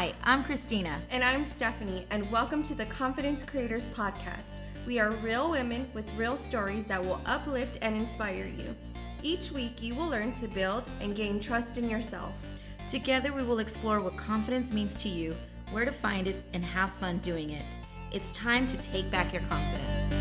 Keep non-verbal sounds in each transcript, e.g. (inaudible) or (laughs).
Hi, I'm Christina. And I'm Stephanie, and welcome to the Confidence Creators Podcast. We are real women with real stories that will uplift and inspire you. Each week, you will learn to build and gain trust in yourself. Together, we will explore what confidence means to you, where to find it, and have fun doing it. It's time to take back your confidence.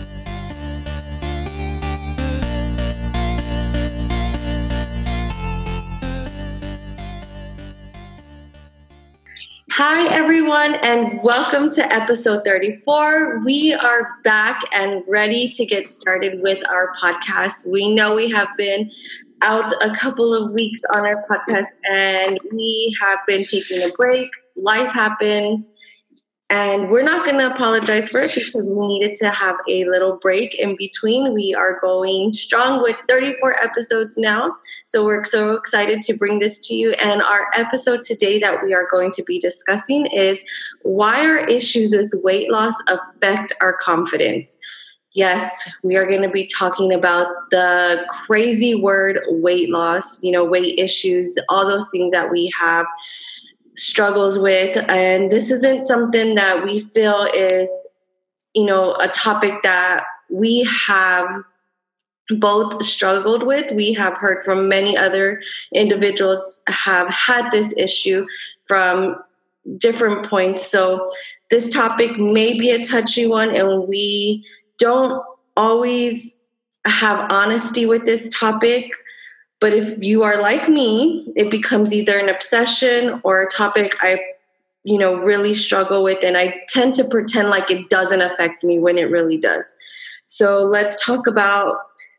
Hi, everyone, and welcome to episode 34. We are back and ready to get started with our podcast. We know we have been out a couple of weeks on our podcast and we have been taking a break. Life happens, and we're not going to apologize for it because we needed to have a little break in between. We are going strong with 34 episodes now. So we're so excited to bring this to you. And our episode today that we are going to be discussing is why our issues with weight loss affect our confidence. Yes, we are going to be talking about the crazy word weight loss, you know, weight issues, all those things that we have struggles with and this isn't something that we feel is you know a topic that we have both struggled with. We have heard from many other individuals have had this issue from different points. So this topic may be a touchy one and we don't always have honesty with this topic but if you are like me, it becomes either an obsession or a topic I, you know, really struggle with. And I tend to pretend like it doesn't affect me when it really does. So let's talk about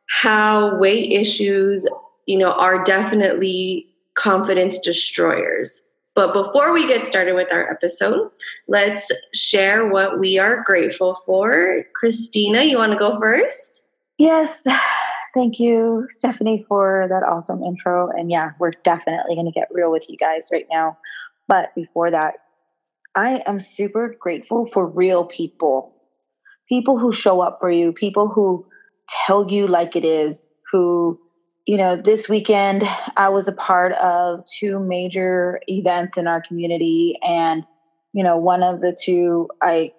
how weight issues, you know, are definitely confidence destroyers. But before we get started with our episode, let's share what we are grateful for. Christina, you want to go first? Yes. Thank you, Stephanie, for that awesome intro. And yeah, we're definitely going to get real with you guys right now. But before that, I am super grateful for real people people who show up for you, people who tell you like it is, who, you know, this weekend I was a part of two major events in our community. And, you know, one of the two I,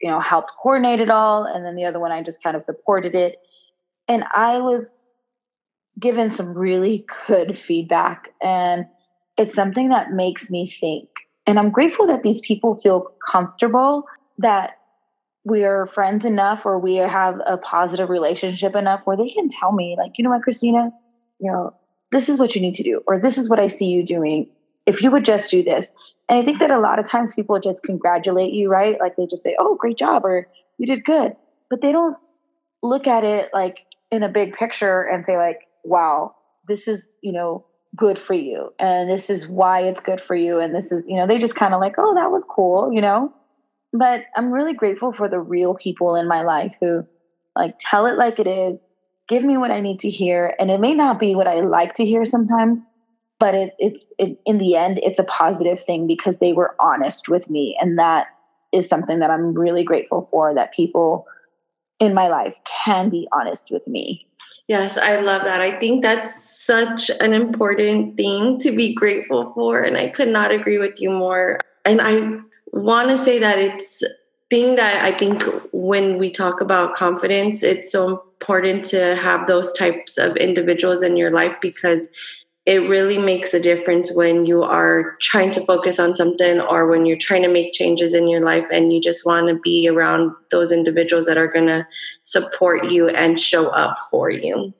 you know, helped coordinate it all. And then the other one I just kind of supported it and I was given some really good feedback. And it's something that makes me think. And I'm grateful that these people feel comfortable that we are friends enough or we have a positive relationship enough where they can tell me, like, you know what, Christina, you know, this is what you need to do, or this is what I see you doing. If you would just do this. And I think that a lot of times people just congratulate you, right? Like they just say, oh, great job, or you did good. But they don't look at it like in a big picture and say like wow this is you know good for you. And this is why it's good for you. And this is you know they just kind of like oh that was cool you know? But i'm really grateful for the real people in my life who like tell it like it is give me what i need to hear. And it may not be what i like to hear sometimes but it, it's it, in the end it's a positive thing because they were honest with me. And that is something that i'm really grateful for that people in my life can be honest with me. Yes, I love that. I think that's such an important thing to be grateful for. And I could not agree with you more. And I want to say that it's thing that I think when we talk about confidence, it's so important to have those types of individuals in your life because it really makes a difference when you are trying to focus on something or when you're trying to make changes in your life and you just want to be around those individuals that are going to support you and show up for you.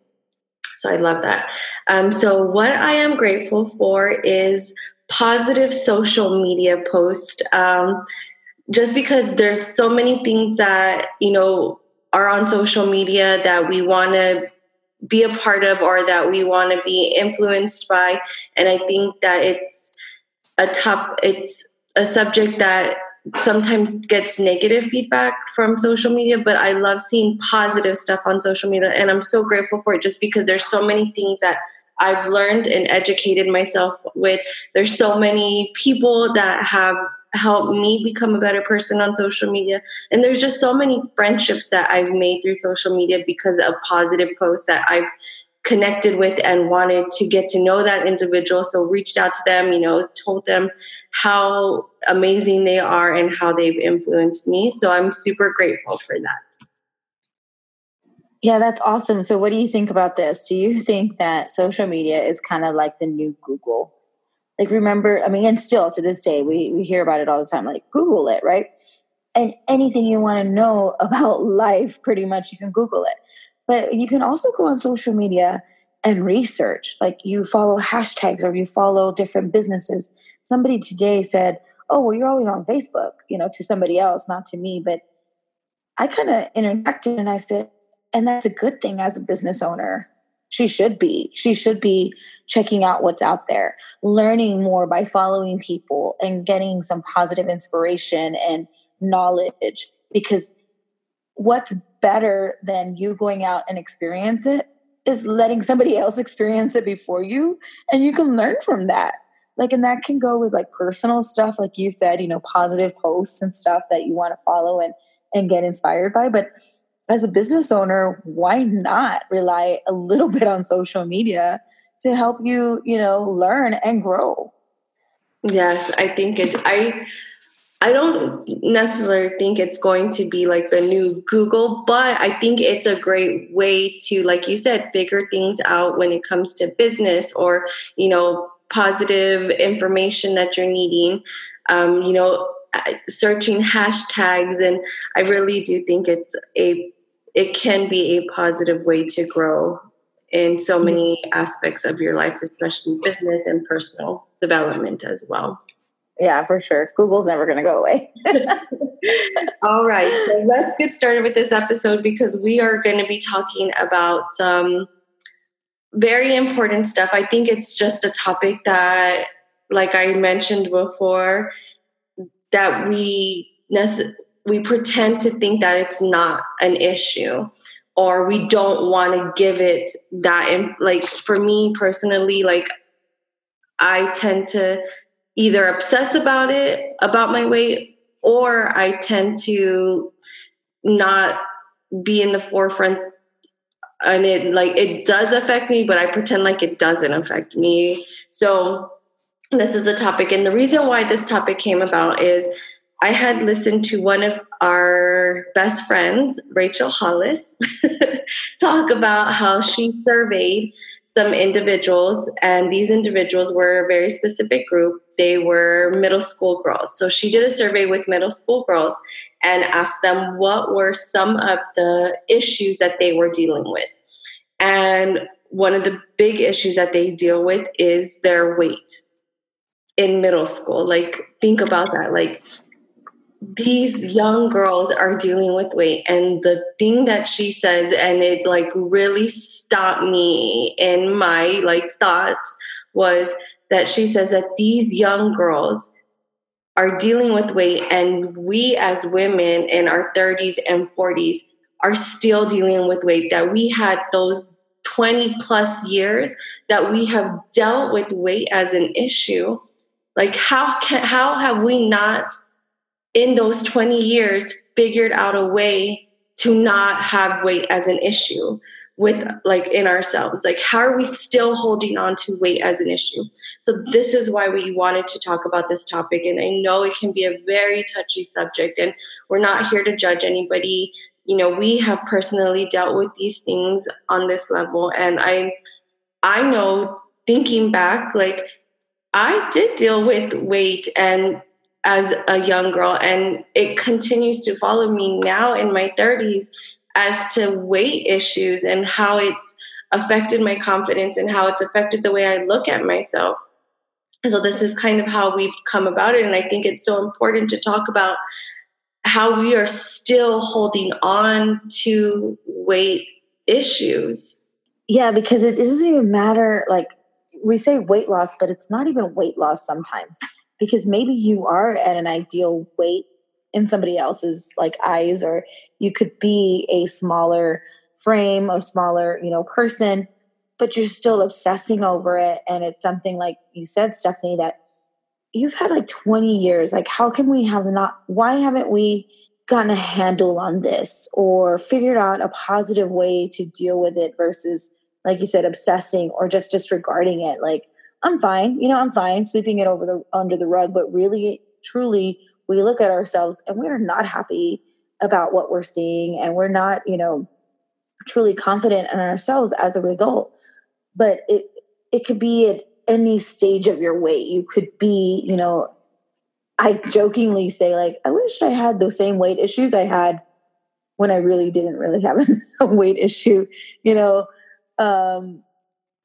So I love that. Um, so, what I am grateful for is positive social media posts. Um, just because there's so many things that, you know, are on social media that we want to be a part of or that we want to be influenced by. And i think that it's a top it's a subject that sometimes gets negative feedback from social media but i love seeing positive stuff on social media and i'm so grateful for it just because there's so many things that i've learned and educated myself with. There's so many people that have help me become a better person on social media. And there's just so many friendships that I've made through social media because of positive posts that I've connected with and wanted to get to know that individual. So reached out to them, you know, told them how amazing they are and how they've influenced me. So I'm super grateful for that. Yeah, that's awesome. So, what do you think about this? Do you think that social media is kind of like the new Google? Like, remember, I mean, and still to this day, we, we hear about it all the time, like Google it, right? And anything you want to know (laughs) about life, pretty much you can Google it. But you can also go on social media and research. Like, you follow hashtags or you follow different businesses. Somebody today said, Oh, well, you're always on Facebook, you know, to somebody else, not to me. But I kind of interacted and I said, and that's a good thing as a business owner. She should be. She should be checking out what's out there, learning more by following people and getting some positive inspiration and knowledge. Because what's better than you going out and experience it is letting somebody else (laughs) experience it before you and you can learn from that like and that can go with like personal stuff like you said you know positive posts and stuff that you want to follow and and get inspired by but as a business owner, why not rely a little bit on social media to help you, you know, learn and grow? Yes, I think it I I don't necessarily think it's going to be like the new Google, but I think it's a great way to, like you said, figure things out when it comes to business or, you know, positive information that you're needing. Um, you know, searching hashtags and i really do think it's a it can be a positive way to grow in so mm-hmm. many aspects of your life especially business and personal development as well. Yeah for sure. Google's never going to go away. (laughs) All right so let's get started with this episode because we are going to be talking about some very important stuff. I think it's just a topic that like i mentioned before that we we pretend to think that it's not an issue or we don't want to give it that like for me personally like i tend to either obsess about it about my weight or i tend to not be in the forefront and it like it does affect me but i pretend like it doesn't affect me. So this is a topic and the reason why this topic came about is i had listened to one of our best friends rachel hollis (laughs) talk about how she surveyed some individuals and these individuals were a very specific group they were middle school girls so she did a survey with middle school girls and asked them what were some of the issues that they were dealing with and one of the big issues that they deal with is their weight in middle school. Like, think about that. Like, these young girls are dealing with weight. And the thing that she says, and it like really stopped me in my like thoughts, was that she says that these young girls are dealing with weight, and we as women in our 30s and 40s are still dealing with weight, that we had those 20 plus years that we have dealt with weight as an issue like how can how have we not in those 20 years figured out a way to not have weight as an issue with like in ourselves. Like how are we still holding on to weight as an issue? So this is why we wanted to talk about this topic and i know it can be a very touchy subject and we're not here to judge anybody. You know we have personally dealt with these things on this level and i i know thinking back like I did deal with weight and as a young girl and it continues to follow me now in my 30s as to weight issues and how it's affected my confidence and how it's affected the way I look at myself. So this is kind of how we've come about it and I think it's so important to talk about how we are still holding on to weight issues. Yeah, because it doesn't even matter like we say weight loss, but it's not even weight loss sometimes because maybe you are at an ideal weight in somebody else's like eyes, or you could be a smaller frame or smaller, you know, person, but you're still obsessing over it. And it's something like you said, Stephanie, that you've had like 20 years. Like, how can we have not, why haven't we gotten a handle on this or figured out a positive way to deal with it versus like you said, obsessing or just disregarding it. Like, I'm fine. You know, I'm fine sweeping it over the under the rug, but really truly we look at ourselves and we're not happy about what we're seeing and we're not, you know, truly confident in ourselves as a result. But it it could be at any stage of your weight. You could be, you know, I jokingly say like I wish I had the same weight issues I had when I really didn't really have (laughs) a weight issue, you know. Um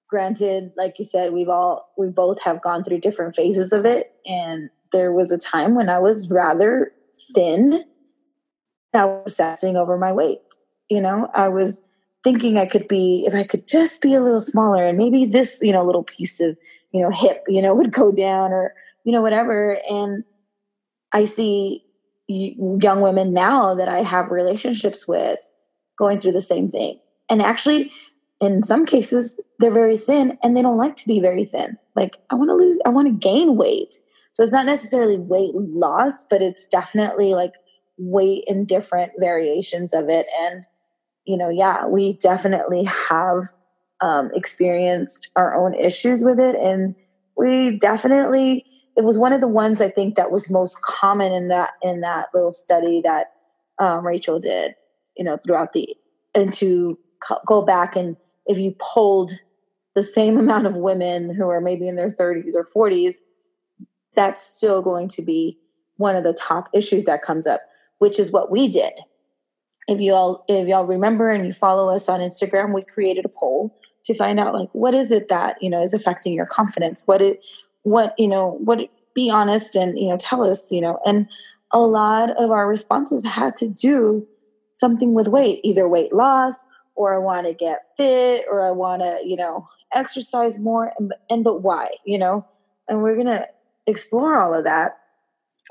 granted like you said we've all we both have gone through different phases of it. And there was a time when i was rather thin i was obsessing over my weight. You know i was thinking i could be if i could just be a little smaller and maybe this you know little piece of you know hip you know (laughs) would go down or you know whatever. And i see young women now that i have relationships with going through the same thing. And actually in some cases they're very thin and they don't like to be very thin. Like i want to lose i want to gain weight. So it's not necessarily weight loss but it's definitely like weight in different variations of it. And you know yeah we definitely have um, experienced our own issues with it. And we definitely it was one of the ones i think that was most common in that in that little study that um, rachel did you know throughout the and to go back and if you polled the same amount of women who are maybe in their 30s or 40s, that's still going to be one of the top issues that comes up, which is what we did. If you all if y'all remember and you follow us on Instagram, we created a poll to find out like what is it that, you know, is affecting your confidence? What it what, you know, what be honest and, you know, tell us, you know, and a lot of our responses had to do something with weight, either weight loss or I want to get fit or I want to, you know, exercise more and, and but why, you know? And we're going to explore all of that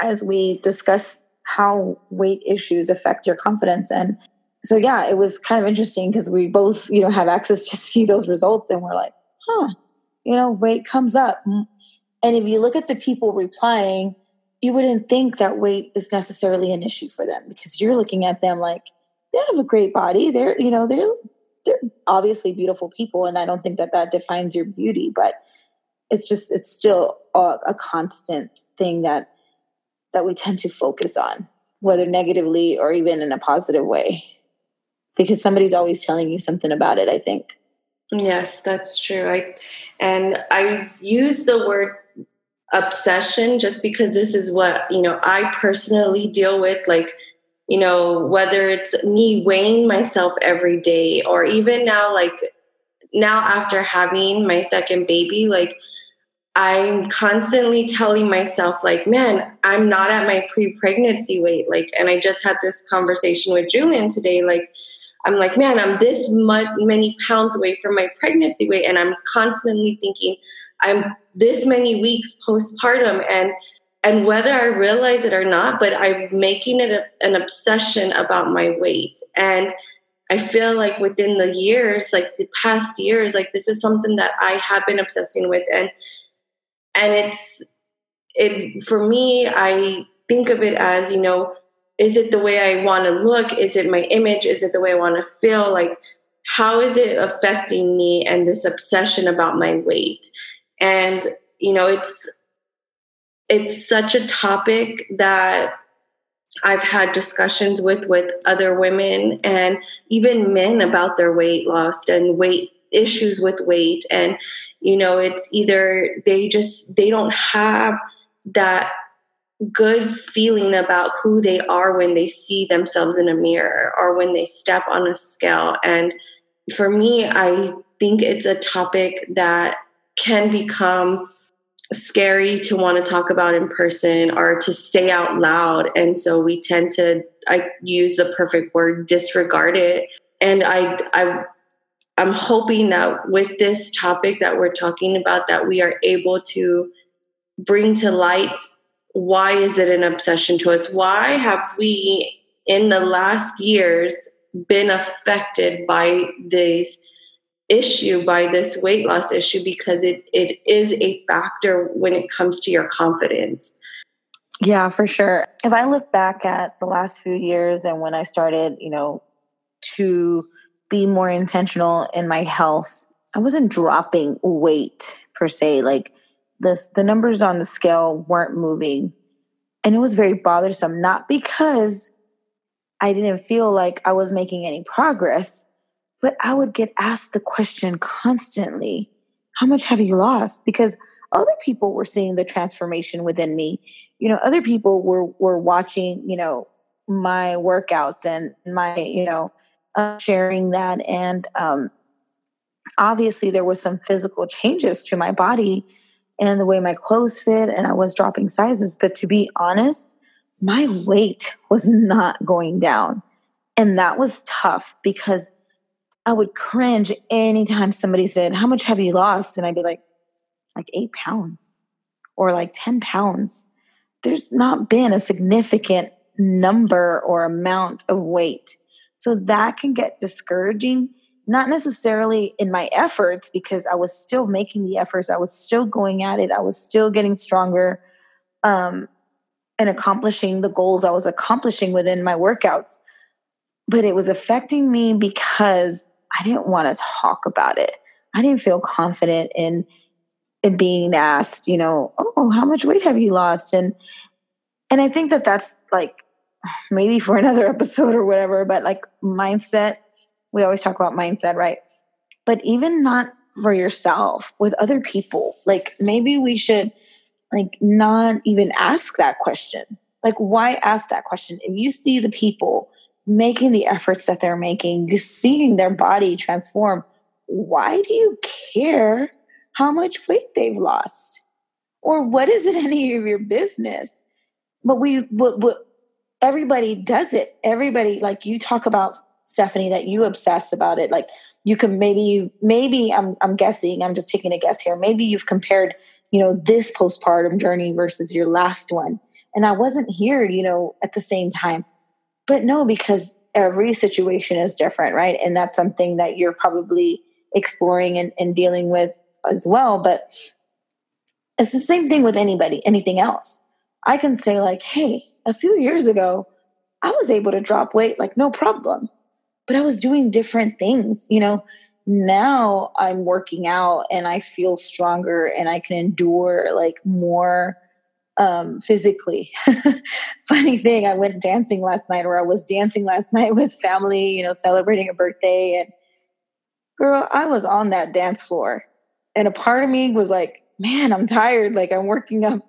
as we discuss how weight issues affect your confidence and so yeah, it was kind of interesting because we both, you know, have access to (laughs) see those results and we're like, huh, you know, weight comes up. And if you look at the people replying, you wouldn't think that weight is necessarily an issue for them because you're looking at them like, they have a great body. They're, you know, they're they're obviously beautiful people, and I don't think that that defines your beauty, but it's just it's still a, a constant thing that that we tend to focus on, whether negatively or even in a positive way, because somebody's always telling you something about it. I think. Yes, that's true. I and I use the word obsession just because this is what you know I personally deal with, like you know, whether it's me weighing myself every day or even now, like now after having my second baby, like I'm constantly telling myself, like, man, I'm not at my pre pregnancy weight. Like, and I just had this conversation with Julian today. Like, I'm like, man, I'm this much, many pounds away from my pregnancy weight. And I'm constantly thinking, I'm this many weeks postpartum. And and whether I realize it or not, but I'm making it a, an obsession about my weight. And I feel like within the years, like the past years, like this is something that I have been obsessing with. And and it's it for me, I think of it as, you know, is it the way I want to look? Is it my image? Is it the way I want to feel? Like, how is it affecting me and this obsession about my weight? And, you know, it's it's such a topic that I've had discussions with with other women and even men about their weight loss and weight issues with weight. And you know it's either they just they don't have that good feeling about who they are when they see themselves in a mirror or when they step on a scale. And for me I think it's a topic that can become scary to want to talk about in person or to say out loud. And so we tend to i use the perfect word disregard it. And i i i'm hoping that with this topic that we're talking about that we are able to bring to light why is it an obsession to us? Why have we in the last years been affected by these issue by this weight loss issue because it it is a factor when it comes to your confidence. Yeah, for sure. If I look back at the last few years and when I started, you know, to be more intentional in my health, I wasn't dropping weight per se. Like the the numbers on the scale weren't moving and it was very bothersome not because i didn't feel like i was making any progress but i would get asked the question constantly how much have you lost because other people were seeing the transformation within me you know other people were were watching you know my workouts and my you know uh, sharing that and um obviously there was some physical changes to my body and the way my clothes fit and I was dropping sizes. But to be honest, my weight was not going down. And that was tough because I would cringe anytime somebody said, How much have you lost? And I'd be like, like eight pounds or like 10 pounds. There's not been a significant number or amount of weight. So that can get discouraging not necessarily in my efforts because I was still making the efforts. I was still going at it. I was still getting stronger um, and accomplishing the goals I was accomplishing within my workouts. But it was affecting me because I didn't want to talk about it. I didn't feel confident in in being asked, you know, oh, how much weight have you lost? And and I think that that's like maybe for (laughs) another episode or whatever, but like mindset we always talk about mindset, right? But even not for yourself, with other people, like maybe we should like not even ask that question. Like, why ask that question? If you see the people making the efforts that they're making, you seeing their body transform, why do you care how much weight they've lost? Or what is it (laughs) any of your business? But we, but, but everybody does it. Everybody, like you talk about Stephanie, that you obsess about it. Like you can maybe you maybe I'm I'm guessing, I'm just taking a guess here. Maybe you've compared, you know, this postpartum journey versus your last one. And I wasn't here, you know, at the same time. But no, because every situation is different, right? And that's something that you're probably exploring and, and dealing with as well. But it's the same thing with anybody, anything else. I can say, like, hey, a few years ago, I was able to drop weight like no problem but I was doing different things, you know. Now I'm working out and I feel stronger and I can endure like more um, physically. (laughs) Funny thing, I went dancing last night, or I was dancing last (laughs) night with family, you know, celebrating a birthday. And girl, I was on that dance floor. And a part of me was like, man, I'm tired. Like I'm working up,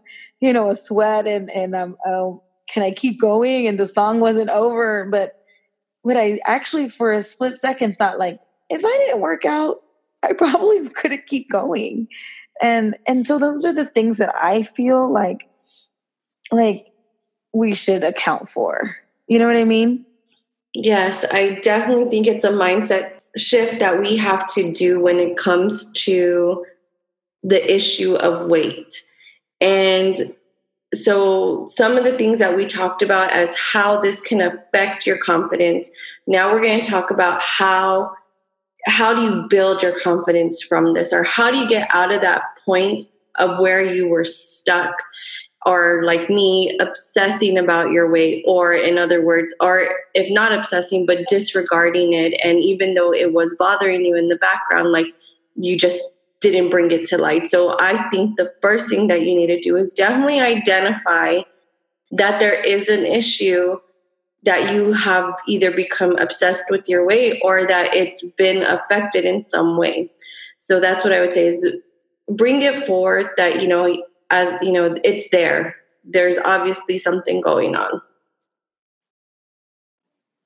you know, a sweat and, and um, uh, can I keep going? And the song wasn't over. But but I actually, for a split second, thought like, if I didn't work out, I probably (laughs) couldn't keep going. And and so those are the things that I feel like like we should account for. You know what I mean? Yes, I definitely think it's a mindset shift that we have to do when it comes to the issue of weight. And so some of the things that we talked about as how this can affect your confidence now we're going to talk about how how do you build your confidence from this or how do you get out of that point of where you were stuck or like me obsessing about your weight or in other words or if not obsessing but disregarding it and even though it was bothering you in the background like you just didn't bring it to light. So I think the first thing that you need to do is definitely identify that there is an issue that you have either become obsessed with your weight or that it's been affected in some way. So that's what I would say is bring it forward that you know as you know it's there. There's obviously something going on.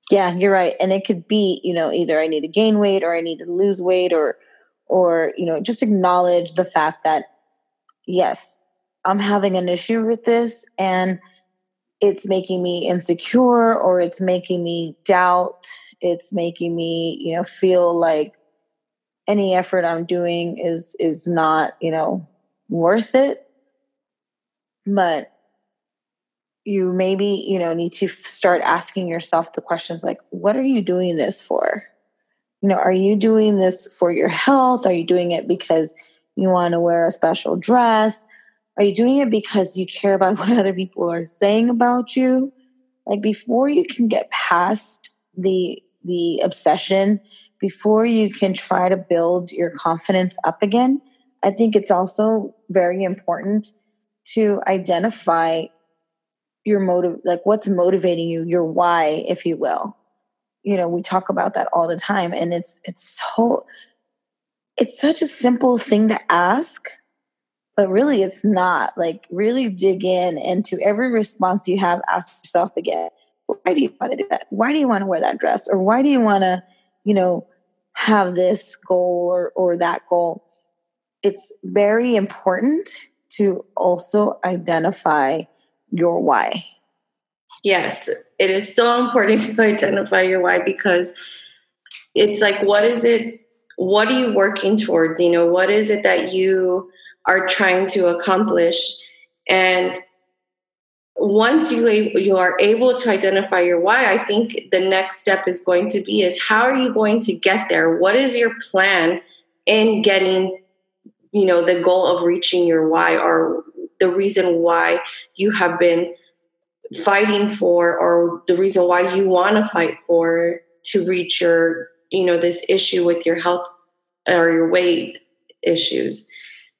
Yeah, you're right. And it could be, you know, either I need to gain weight or I need to lose weight or or you know just acknowledge the fact that yes i'm having an issue with this and it's making me insecure or it's making me doubt it's making me you know feel like any effort i'm doing is is not you know worth it but you maybe you know need to start asking yourself the questions like what are you doing this for you know, are you doing this for your health? Are you doing it because you want to wear a special dress? Are you doing it because you care about (laughs) what other people are saying about you? Like before you can get past the the obsession, before you can try to build your confidence up again, I think it's also very important to identify your motive, like what's motivating you, your why, if you will. You know, we talk about that all the time, and it's it's so it's such a simple thing to ask, but really it's not. Like, really dig in into every response you have, ask yourself again, why do you want to do that? Why do you want to wear that dress? Or why do you want to, you know, have this goal or, or that goal? It's very important to also identify your why. Yes, it is so important to identify your why because it's like, what is it? What are you working towards? You know, what is it that you are trying to accomplish? And once you you are able to identify your why, I think the next step is going to be is how are you going to get there? What is your plan in getting you know the goal of reaching your why or the reason why you have been fighting for or the reason why you want to fight for to reach your you know this issue with your health or your weight issues.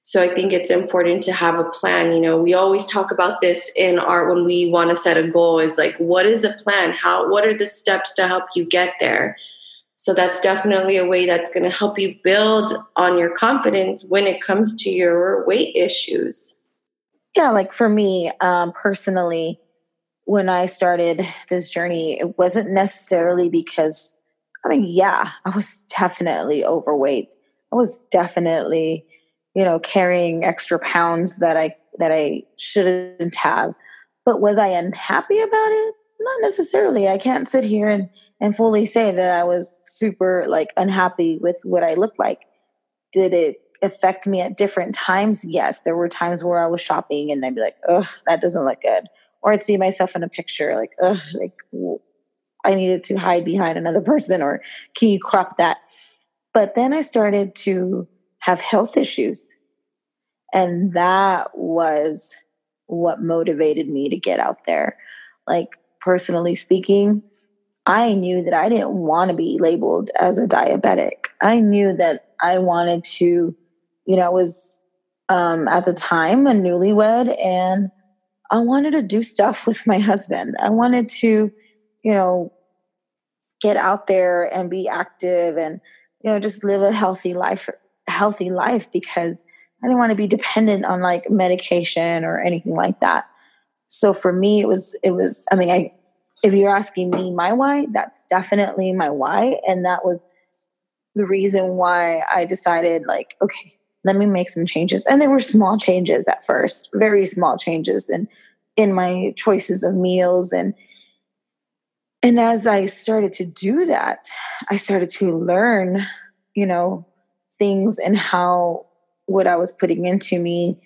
So i think it's important to have a plan. You know we always talk about this in art when we want to set a goal is like what is the plan? How what are the steps to help you get there so that's definitely a way that's going to help you build on your confidence when it comes to your weight issues. Yeah like for me um, personally when i started this journey it wasn't necessarily because i mean yeah i was definitely overweight. I was definitely you know carrying extra pounds that i that i shouldn't have. But was i unhappy about it not necessarily. I can't sit here and and fully say that i was super like unhappy with what i looked like. Did it affect me at different times? Yes. There were times where i was shopping and i'd be like ugh that doesn't look good. Or i'd see myself in a picture like ugh like i needed to hide behind another (laughs) person or can you crop that? But then i started to have health issues. And that was what motivated me to get out there. Like, personally speaking, I knew that I didn't want to be labeled as a diabetic. I knew that I wanted to, you know, I was um, at the time a newlywed and I wanted to do stuff (laughs) with my husband. I wanted to, you know, get out there and be active and, you know, just live a healthy life healthy life because I didn't want to be dependent on like medication or anything like that. So for me, it was, it was, I mean, I, if you're asking me my why, that's definitely my why. And that was the reason why I decided, like, okay, let me make some changes. And they were small changes at first, very small changes and in, in my choices of meals and and as I started to do that, I started to learn, you know, things and how what I was putting into me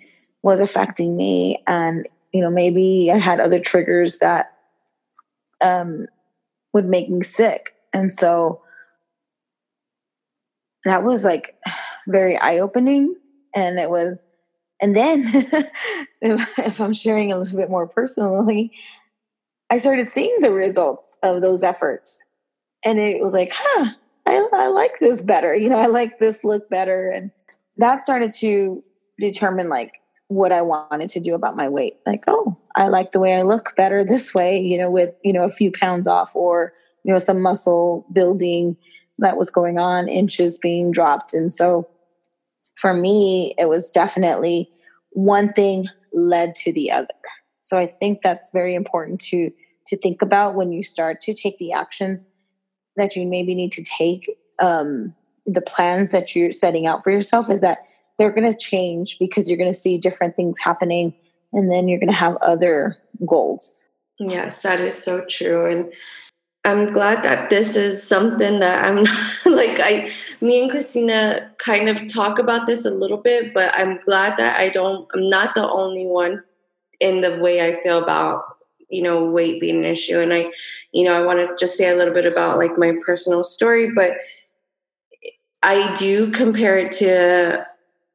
was affecting me. And, you know, maybe I had other triggers that um, would make me sick. And so that was like very eye opening. And it was, and then (laughs) if, if I'm sharing a little bit more personally, I started seeing the results of those efforts. And it was like, huh, I, I like this better. You know, I like this look better. And that started to determine like what I wanted to do about my weight. Like, oh, I like the way I look better this way, you know, with, you know, a few pounds off or, you know, some muscle building that was going on, inches being dropped. And so for me, it was definitely one thing led to the other. So I think that's very important to to think about when you start to take the actions that you maybe need to take um, the plans that you're setting out for yourself is that they're going to change because you're going to see different things happening and then you're going to have other goals. Yes that is so true and i'm glad that this is something that i'm (laughs) like i me and christina kind of talk about this a little bit but i'm glad that i don't i'm not the only one in the way i feel about you know weight being an issue and i you know i want to just say a little bit about like my personal story but i do compare it to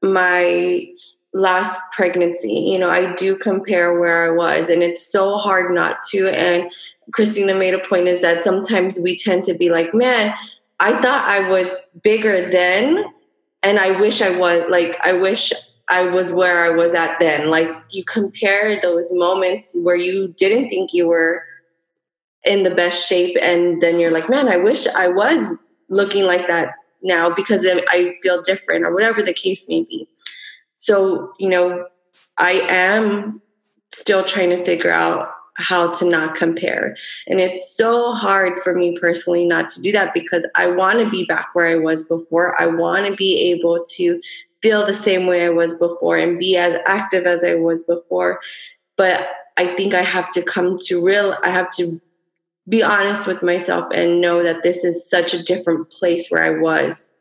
my last pregnancy you know i do compare where i was and it's so hard not to and christina made a point is that sometimes we tend to be like man i thought i was bigger then and I wish I was like I wish I was where I was at then. Like you compare those moments where you didn't think you were in the best shape and then you're like, "Man, I wish I was looking like that now because I feel different or whatever the case may be." So, you know, I am still trying to figure out how to not compare. And it's so hard for me personally not to do that because I want to be back where I was before. I want to be able to feel the same way I was before and be as active as I was before. But I think I have to come to real, I have to be honest with myself and know that this is such a different place where I was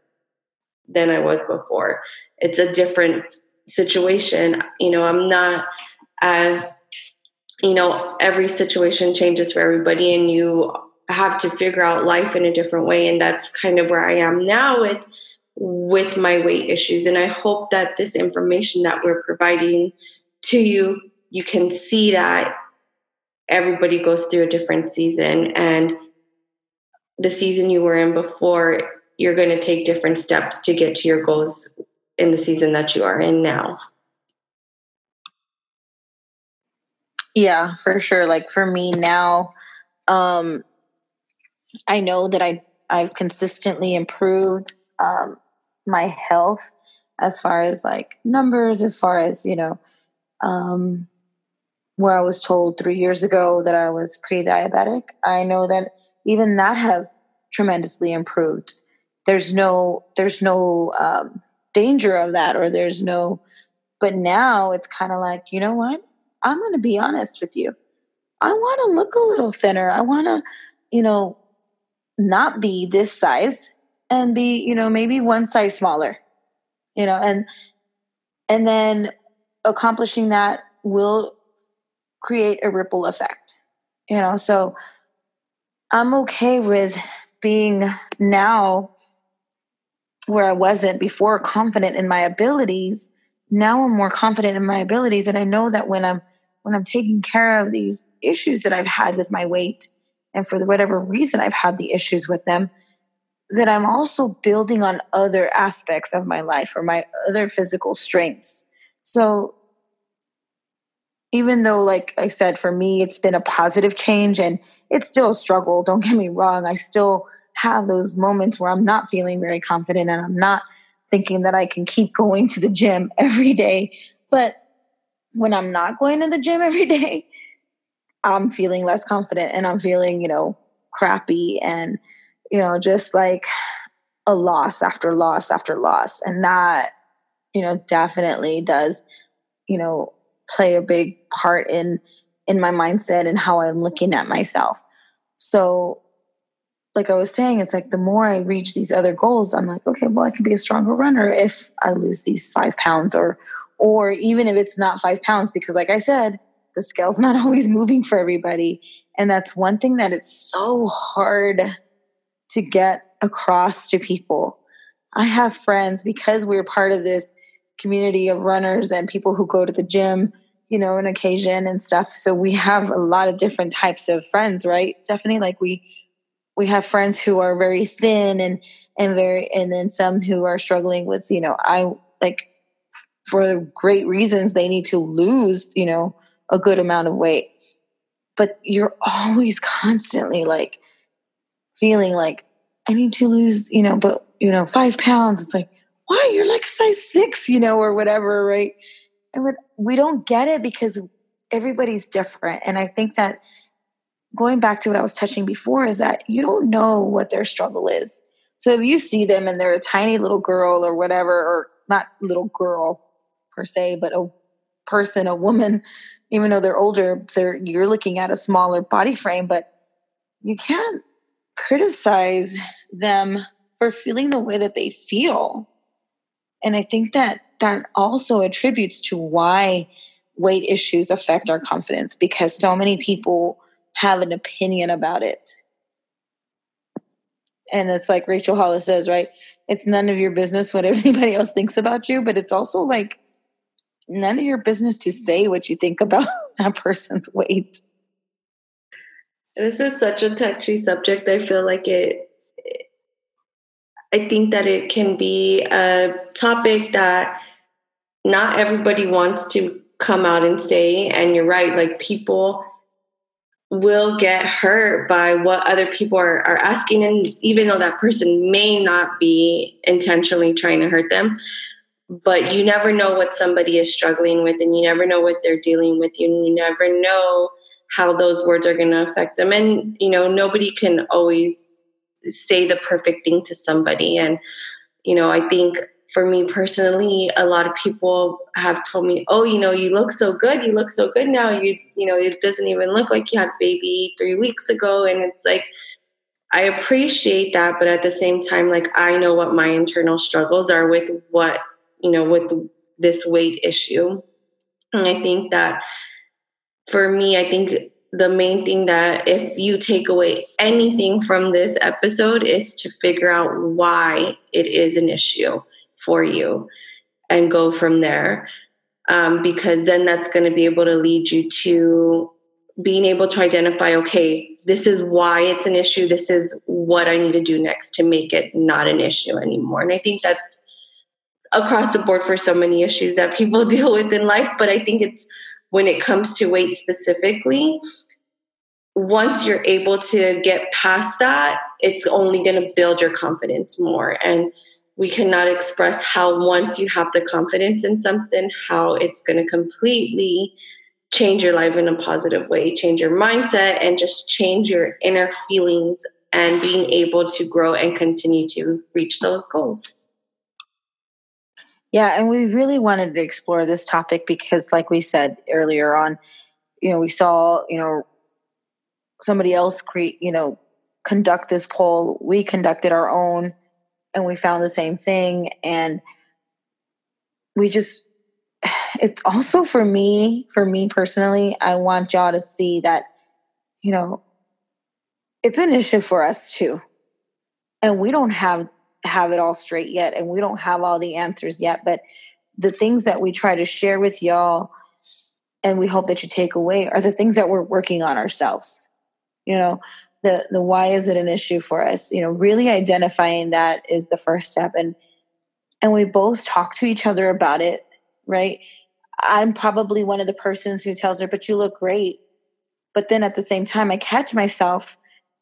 than I was before. It's a different situation. You know, I'm not as you know, every situation changes for everybody and you have to figure out life in a different way. And that's kind of where I am now with with my weight issues. And I hope that this information that we're providing to you, you can see that everybody goes through a different season and the season you were in before, you're going to take different steps to get to your goals in the season that you are in now. Yeah, for sure. Like for me now, um, I know that I I've consistently improved um, my health as far as like numbers, as far as you know, um, where I was told three years ago that I was pre-diabetic. I know that even that has tremendously improved. There's no there's no um, danger of that, or there's no. But now it's kind of like you know what I'm going to be honest with you. I want to look a little thinner. I want to, you know, not be this size and be, you know, maybe one size smaller. You know, and and then accomplishing that will create a ripple effect. You know, so I'm okay with being now where I wasn't before confident in my abilities. Now I'm more confident in my abilities and I know that when I'm when I'm taking care of these issues that I've had with my weight, and for whatever reason I've had the issues with them, that I'm also building on other aspects of my life or my other physical strengths. So, even though, like I said, for me, it's been a positive change and it's still a struggle, don't get me wrong. I still have those moments where I'm not feeling very confident and I'm not thinking that I can keep going to the gym (laughs) every day. But when I'm not going to the gym (laughs) every day, I'm feeling less confident and I'm feeling, you know, crappy and, you know, just like a loss after loss after loss. And that, you know, definitely does, you know, play a big part in in my mindset and how I'm looking at myself. So like I was saying, it's like the more I reach these other goals, I'm like, okay, well, I can be a stronger runner if I lose these five pounds or or even if it's not five pounds, because like I said, the scale's not (laughs) always moving for everybody. And that's one thing that it's so hard to get across to people. I have friends because we're part of this community of runners and people who go to the gym, you know, an occasion and stuff. So we have a lot of different types of friends, right? Stephanie, like we we have friends who are very thin and and very and then some who are struggling with, you know, I like for great reasons they need to lose you know a good amount of weight but you're always constantly like feeling like i need to lose you know but you know five pounds it's like why? You're like a size six you know or whatever right? And we don't get it because everybody's different. And i think that going back to what i was touching before is that you don't know what their struggle is. So if you see them and they're a tiny little girl or whatever or not little girl per se, but a person, a woman, (laughs) even though they're older, they're you're looking at a smaller body frame, but you can't criticize them for feeling the way that they feel. And I think that that also attributes to why weight issues affect our confidence because so many people have an opinion about it. And it's like Rachel Hollis says, right? It's none of your business what anybody else thinks about you, but it's also like none of your business to say what you think about (laughs) that person's weight. This is such a touchy subject. I feel like it, I think that it can be a topic that not everybody wants to come out and say. And you're right, like people will get hurt by what other people are, are asking. And even though that person may not be intentionally trying to hurt them, but you never know what somebody is struggling with and you never know what they're dealing with and you never know how those words are going to affect them and you know nobody can always say the perfect thing to somebody. And you know i think for me personally a lot of people have told me oh you know you look so good. You look so good now. You you know it doesn't even look like you had baby 3 weeks ago. And it's like i appreciate that but at the same time like i know what my internal struggles are with what you know with this weight issue. And i think that for me i think the main thing that if you take away anything from this episode is to figure out why it is an issue for you and go from there. Um, because then that's going to be able to lead you to being able to identify okay this is why it's an issue. This is what i need to do next to make it not an issue anymore. And i think that's across the board for so many issues that people (laughs) deal with in life but i think it's when it comes to weight specifically once you're able to get past that it's only going to build your confidence more. And we cannot express how once you have the confidence in something how it's going to completely change your life in a positive way change your mindset and just change your inner feelings and being able to grow and continue to reach those goals yeah and we really wanted to explore this topic because like we said earlier on you know we saw you know somebody else create you know conduct this poll. We conducted our own and we found the same thing and we just (sighs) it's also for me for me personally i want y'all to see that you know it's an issue for us too. And we don't have have it all straight yet and we don't have all the answers yet but the things that we try to share with y'all and we hope that you take away are the things that we're working on ourselves. You know the the why is it an issue for us? You know really identifying that is the first step and and we both talk to each other about it right? I'm probably one of the persons who tells her but you look great. But then at the same time i catch myself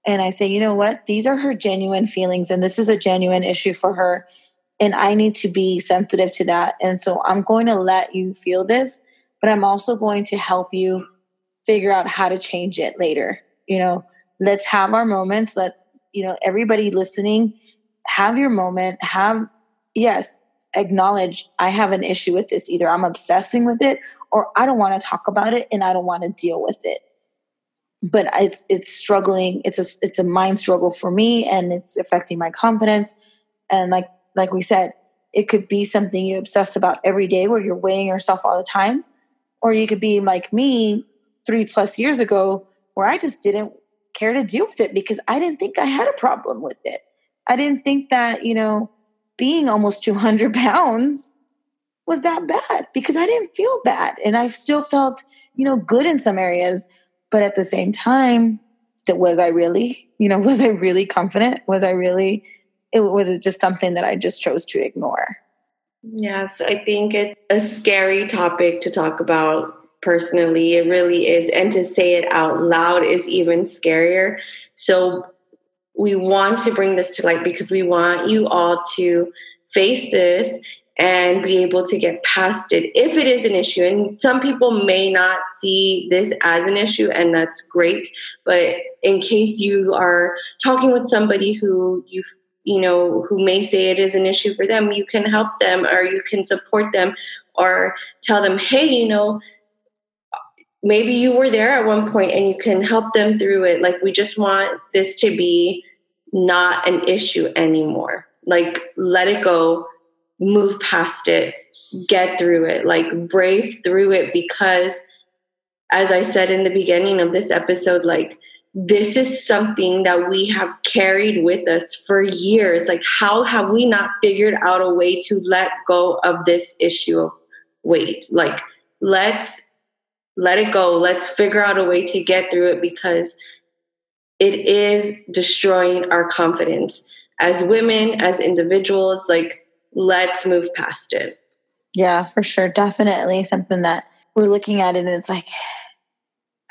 and i say you know what? These are her genuine feelings and this is a genuine issue for her and i need to be sensitive to that. And so i'm going to let you feel this but i'm also going to help you figure out how to change it later. You know let's have our moments. Let you know everybody listening have your moment. Have yes acknowledge i have an issue with this. Either i'm obsessing with it or i don't want to talk about it and i don't want to deal with it but it's it's struggling it's a it's a mind struggle for me and it's affecting my confidence and like like we said it could be something you obsess about every day where you're weighing yourself all the time or you could be like me 3 plus years ago where i just didn't care to deal with it because I didn't think I had a problem with it. I didn't think that, you know, being almost 200 (laughs) pounds was that bad because I didn't feel bad. And I still felt, you know, good in some areas. But at the same time, was I really, you know, (laughs) was I really confident? Was I really, it was it just something that I just chose to ignore? Yes, I think it's a scary topic to talk about personally. It really is. And to say it out loud is even scarier. So we want to bring this to light because we want you all to face this and be able to get past it if it is an issue. And some people may not see this as an issue, and that's great. But in case you are talking with somebody who you you know who may say it is an issue for them you can help them or you can support them or tell them hey you know maybe you were there at one point and you can help them through it. Like, we just want this to be not an issue anymore. Like, let it go, move past it, get through it, like, brave through it because, as I said in the beginning of this episode, like, this is something that we have carried with us for years. Like, how have we not figured out a way to let go of this issue of weight? Like, let's let it go. Let's figure out a way to get through it because it is destroying our confidence. as women, as individuals, like let's move past it. Yeah, for sure. Definitely something that we're looking at it and it's like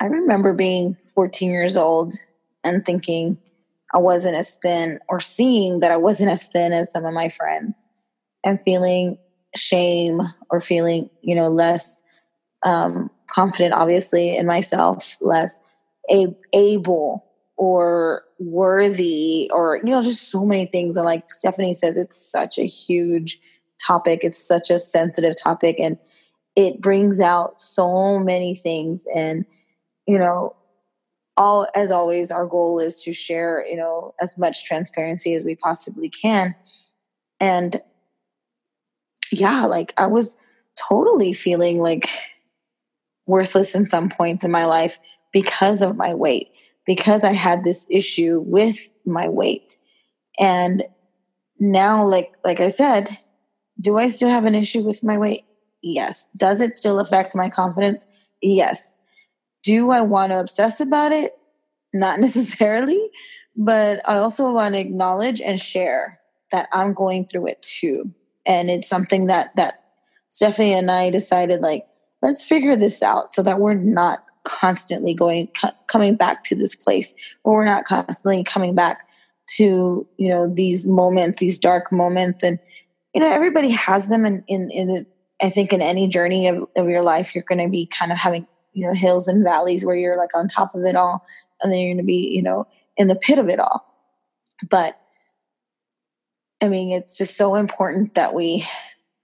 I remember being 14 years old and thinking I wasn't as thin or seeing that I wasn't as thin as some of my friends and feeling shame or feeling, you know, less um, confident, obviously, in myself, less a- able or worthy or, you know, just so many things. And like Stephanie says, it's such a huge topic. It's such a sensitive topic and it brings out so many things. And, you know, all as always, our goal is to share, you know, as much transparency as we possibly can. And yeah, like I was totally feeling like (laughs) worthless in some points in my life because of my weight, because I had this issue with my weight. And now like like I said, do I still have an issue with my weight? Yes. Does it still affect my confidence? Yes. Do I want to obsess about it? Not (laughs) necessarily, but I also want to acknowledge and share that I'm going through it too and it's something that that Stephanie and I decided like let's figure this out so that we're not constantly going coming back to this place or we're not constantly coming back to you know these moments these dark moments. And you know everybody has them in in, in the, I think in any journey of, of your life you're going to be kind of having you know hills and valleys where you're like on top of it all and then you're going to be you know in the pit of it all. But I mean, it's just so important that we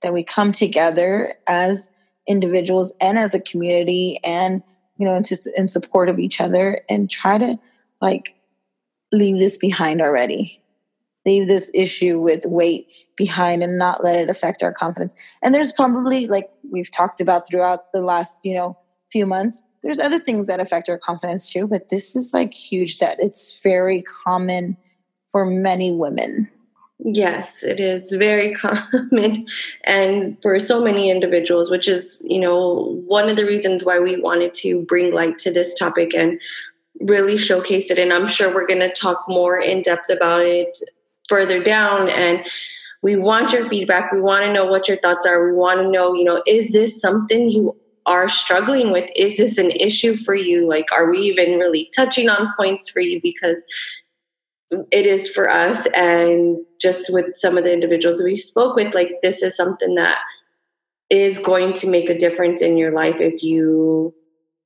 that we come together as individuals and as a community and you know just in support of each other and try to like leave this behind already. Leave this issue with weight behind and not let it affect our confidence. And there's probably like we've talked about throughout the last you know few months there's other things that affect our confidence too but this is like huge that it's very common for many women Yes, it is very (laughs) common and for so many individuals, which is, you know, one of the reasons why we wanted to bring light to this topic and really showcase it. And I'm sure we're going to talk more in depth about it further down. And we want your feedback. We want to know what your thoughts are. We want to know, you know, is this something you are struggling with? Is this an issue for you? Like, are we even really touching on points for you? Because it is for us and just with some of the individuals we spoke with like this is something that is going to make a difference in your life if you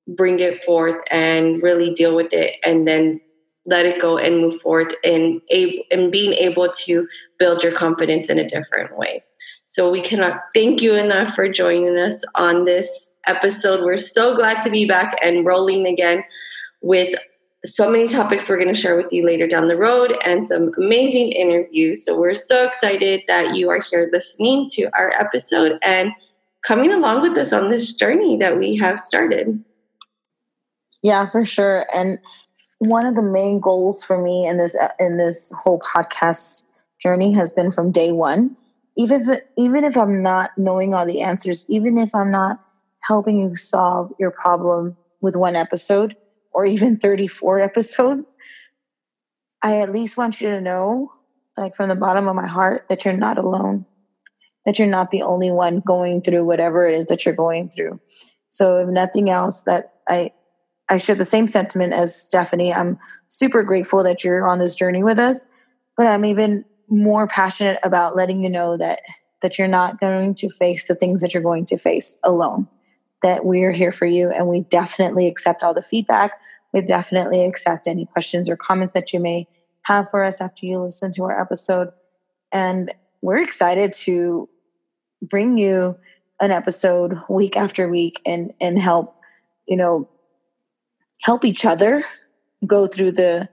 bring it forth and really deal with it and then let it go and move forward and able and being able to build your confidence in a different way. So we cannot thank you enough for joining us on this episode. We're so glad to be back and rolling again with so many topics we're going to share with you later down the road and some amazing interviews. So we're so excited that you are here listening to our episode and coming along with us on this journey that we have started. Yeah, for sure. And one of the main goals for me in this in this whole podcast journey has been from day 1. Even if even if I'm not knowing all the answers, even if I'm not helping you solve your problem with one episode, or even 34 episodes, I at least want you to know, like from the bottom of my heart, that you're not alone, that you're not the only one going through whatever it is that you're going through. So, if nothing else, that I I share the same sentiment as Stephanie. I'm super grateful that you're on this journey with us, but I'm even more passionate about letting you know that that you're not going to face the things that you're going to face alone that we are here for you and we definitely accept all the feedback. We definitely accept any questions or comments that you may have for us after you listen to our episode. And we're excited to bring you an episode week after week and and help, you know, help each other go through the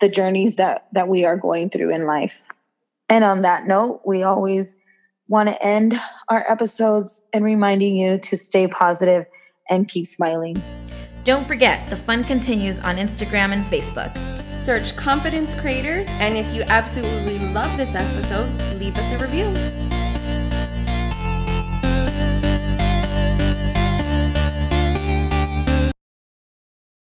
the journeys that that we are going through in life. And on that note, we always want to end our episodes and reminding you to stay positive and keep smiling. Don't forget, the fun continues on Instagram and Facebook. Search Confidence Creators, and if you absolutely love this episode, leave us a review.